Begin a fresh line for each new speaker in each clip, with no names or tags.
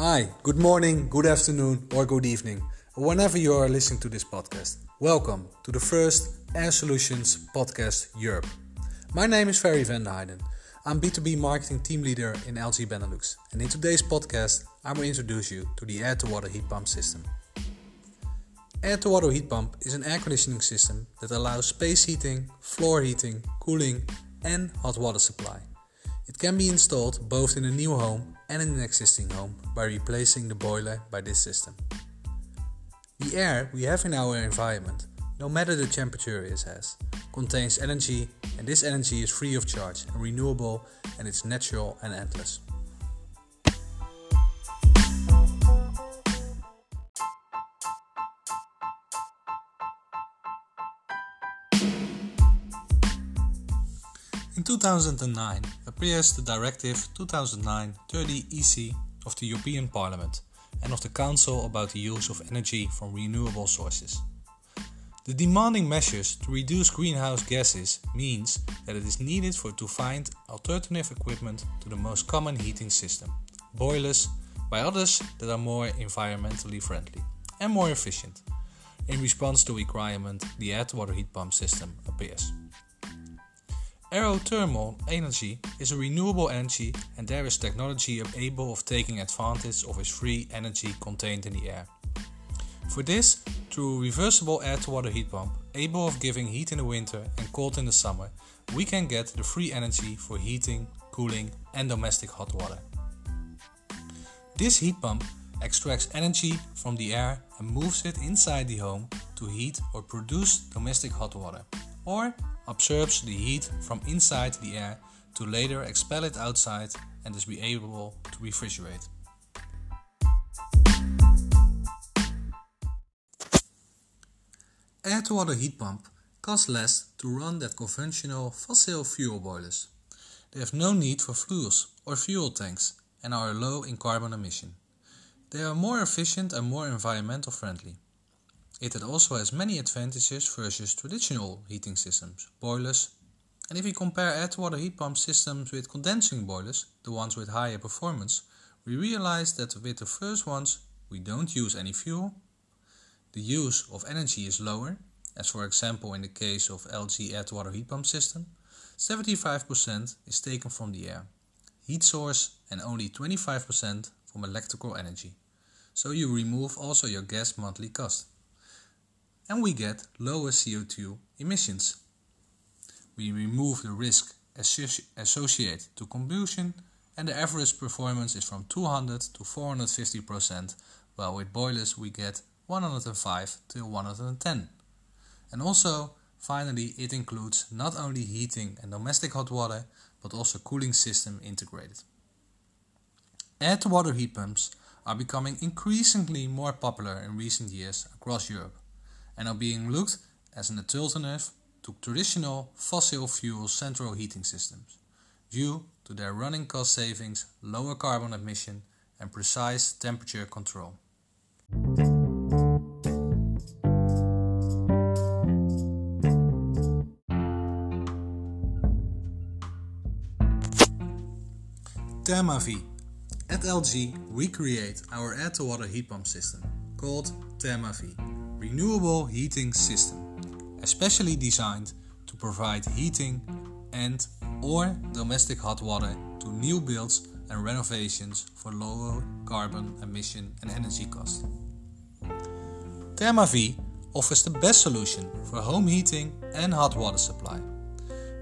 Hi, good morning, good afternoon, or good evening, whenever you are listening to this podcast. Welcome to the first Air Solutions Podcast Europe. My name is Ferry van Heijden. I'm B2B marketing team leader in LG Benelux, and in today's podcast, I will introduce you to the air to water heat pump system. Air to water heat pump is an air conditioning system that allows space heating, floor heating, cooling, and hot water supply. It can be installed both in a new home and in an existing home by replacing the boiler by this system. The air we have in our environment, no matter the temperature it has, contains energy and this energy is free of charge and renewable and it's natural and endless. In 2009 appears the Directive 2009-30 EC of the European Parliament and of the Council about the use of energy from renewable sources. The demanding measures to reduce greenhouse gases means that it is needed for to find alternative equipment to the most common heating system, boilers, by others that are more environmentally friendly and more efficient. In response to requirement, the air-to-water heat pump system appears. Aerothermal energy is a renewable energy and there is technology able of taking advantage of its free energy contained in the air. For this, through a reversible air-to-water heat pump, able of giving heat in the winter and cold in the summer, we can get the free energy for heating, cooling and domestic hot water. This heat pump extracts energy from the air and moves it inside the home to heat or produce domestic hot water, or absorbs the heat from inside the air to later expel it outside and is be able to refrigerate. Air to water heat pump costs less to run than conventional fossil fuel boilers. They have no need for fuels or fuel tanks and are low in carbon emission. They are more efficient and more environmental friendly. It also has many advantages versus traditional heating systems, boilers. And if we compare air-to-water heat pump systems with condensing boilers, the ones with higher performance, we realize that with the first ones we don't use any fuel, the use of energy is lower, as for example in the case of LG air-to-water heat pump system, 75% is taken from the air, heat source and only 25% from electrical energy. So you remove also your gas monthly cost and we get lower CO2 emissions. We remove the risk associated to combustion and the average performance is from 200 to 450%, while with boilers we get 105 to 110. And also, finally, it includes not only heating and domestic hot water, but also cooling system integrated. Air-to-water heat pumps are becoming increasingly more popular in recent years across Europe and are being looked as an alternative to traditional fossil fuel central heating systems due to their running cost savings, lower carbon emission, and precise temperature control. Therma-V. At LG, we create our air to water heat pump system called Therma-V renewable heating system, especially designed to provide heating and or domestic hot water to new builds and renovations for lower carbon emission and energy cost. Therma-V offers the best solution for home heating and hot water supply.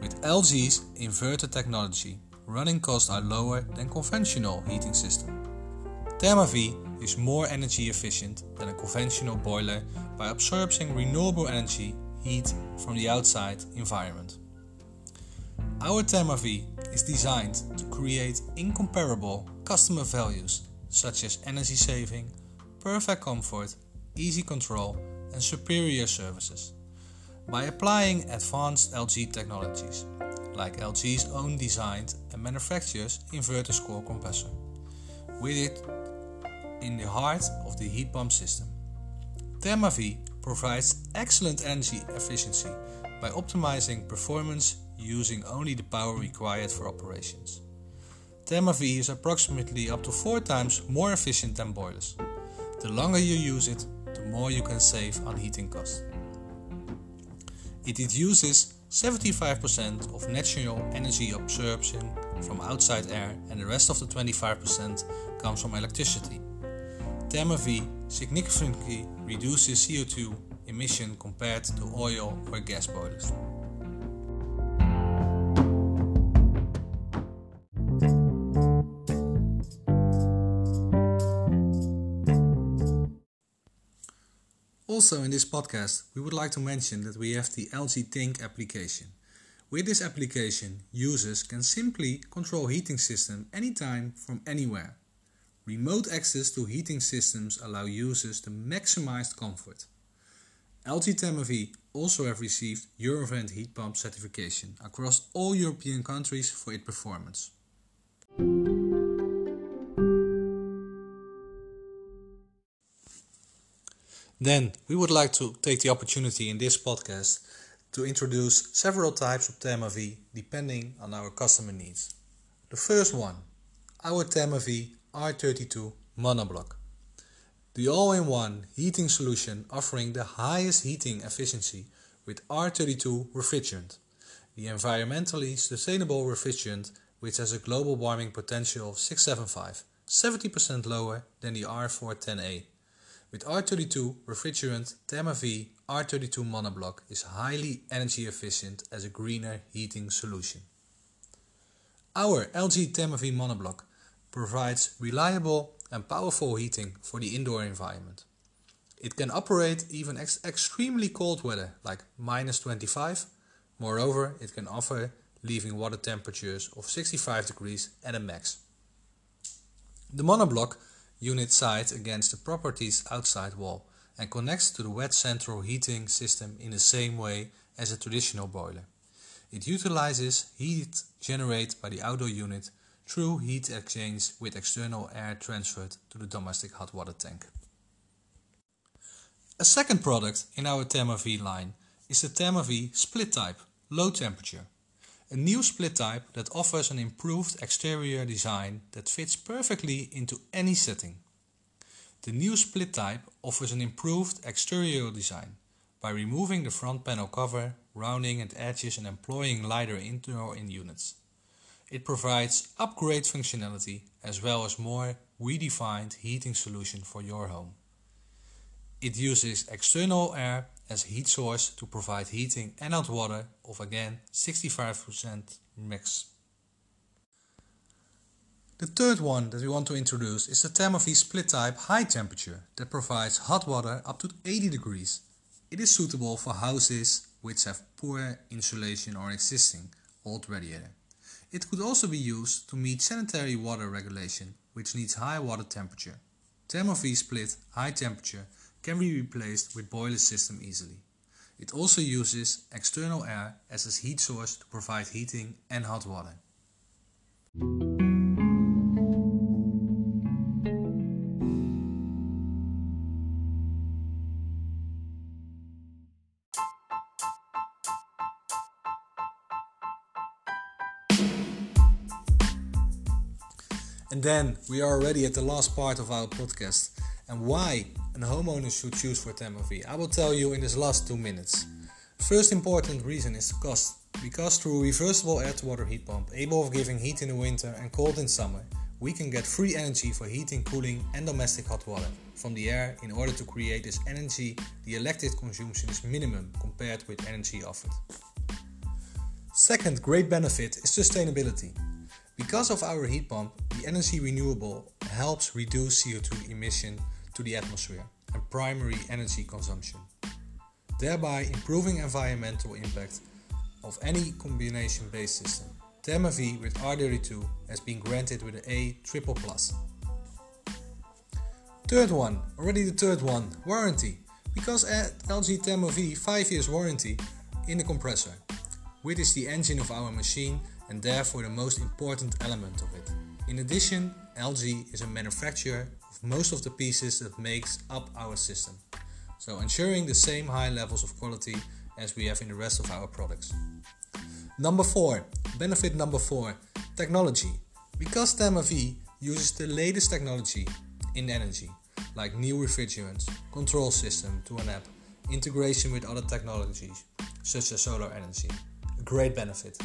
With LG's inverter technology, running costs are lower than conventional heating system. Therma-V is more energy efficient than a conventional boiler by absorbing renewable energy heat from the outside environment. Our Therma-V is designed to create incomparable customer values such as energy saving, perfect comfort, easy control, and superior services by applying advanced LG technologies like LG's own designed and manufactured inverter core compressor. With it in the heart of the heat pump system. Therma-V provides excellent energy efficiency by optimizing performance using only the power required for operations. Therma-V is approximately up to 4 times more efficient than boilers. The longer you use it, the more you can save on heating costs. It uses 75% of natural energy absorption from outside air and the rest of the 25% comes from electricity. Therma-V significantly reduces CO2 emission compared to oil or gas boilers. Also, in this podcast, we would like to mention that we have the LG ThinQ application. With this application, users can simply control heating system anytime from anywhere. Remote access to heating systems allow users to maximize comfort. LG Therma-V also have received Eurovent heat pump certification across all European countries for its performance. Then, we would like to take the opportunity in this podcast to introduce several types of Therma-V depending on our customer needs. The first one, our Therma-V R32 monoblock. The all-in-one heating solution offering the highest heating efficiency with R32 refrigerant, the environmentally sustainable refrigerant which has a global warming potential of 675, 70% lower than the R410A. With R32 refrigerant, Therma-V R32 monoblock is highly energy efficient as a greener heating solution. Our LG Therma-V monoblock provides reliable and powerful heating for the indoor environment. It can operate even ex extremely cold weather like minus 25. Moreover, it can offer leaving water temperatures of 65 degrees at a max. The monoblock unit sides against the property's outside wall and connects to the wet central heating system in the same way as a traditional boiler. It utilizes heat generated by the outdoor unit through heat exchange with external air transferred to the domestic hot water tank. A second product in our Therma-V line is the Therma-V split type, low temperature. A new split type that offers an improved exterior design that fits perfectly into any setting. The new split type offers an improved exterior design by removing the front panel cover, rounding at edges and employing lighter indoor in units. It provides upgrade functionality as well as more redefined heating solution for your home. It uses external air as heat source to provide heating and hot water of again 65% max. The third one that we want to introduce is the Therma-V split type high temperature that provides hot water up to 80 degrees. It is suitable for houses which have poor insulation or existing old radiator. It could also be used to meet sanitary water regulation which needs high water temperature. Therma-V split high temperature can be replaced with boiler system easily. It also uses external air as a heat source to provide heating and hot water. Then we are already at the last part of our podcast and why a homeowner should choose for Therma-V. I will tell you in this last two minutes. First important reason is the cost. Because through reversible air to water heat pump, able of giving heat in the winter and cold in summer, we can get free energy for heating, cooling and domestic hot water from the air in order to create this energy the electric consumption is minimum compared with energy offered. Second great benefit is sustainability. Because of our heat pump, the energy renewable helps reduce CO2 emission to the atmosphere and primary energy consumption, thereby improving environmental impact of any combination based system. Therma-V with R32 has been granted with an A triple plus. Third one, already the third one, warranty. Because at LG Therma-V 5 years warranty in the compressor, which is the engine of our machine and therefore the most important element of it. In addition, LG is a manufacturer of most of the pieces that makes up our system, so ensuring the same high levels of quality as we have in the rest of our products. Number 4, benefit number 4, technology. Because ThermaV uses the latest technology in energy, like new refrigerants, control system to an app, integration with other technologies such as solar energy. A great benefit.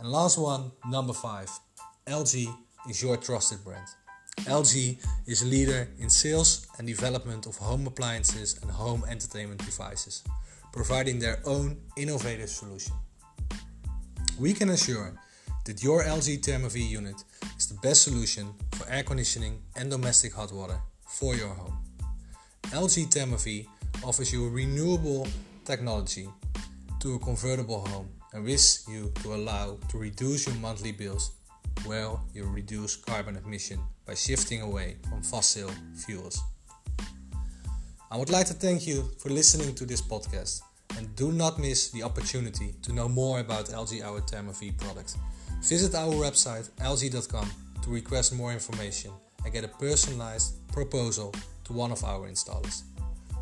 And last one, number five, LG is your trusted brand. LG is a leader in sales and development of home appliances and home entertainment devices, providing their own innovative solution. We can assure that your LG ThermaV unit is the best solution for air conditioning and domestic hot water for your home. LG ThermaV offers you renewable technology to a convertible home and wishes you to allow to reduce your monthly bills while you reduce carbon emission by shifting away from fossil fuels. I would like to thank you for listening to this podcast and do not miss the opportunity to know more about LG Our ThermaV product. Visit our website lg.com to request more information and get a personalized proposal to one of our installers.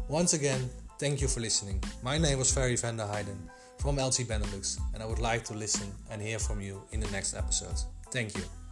Once again, thank you for listening. My name was Ferry van der Heijden from LG Benelux and I would like to listen and hear from you in the next episode. Thank you.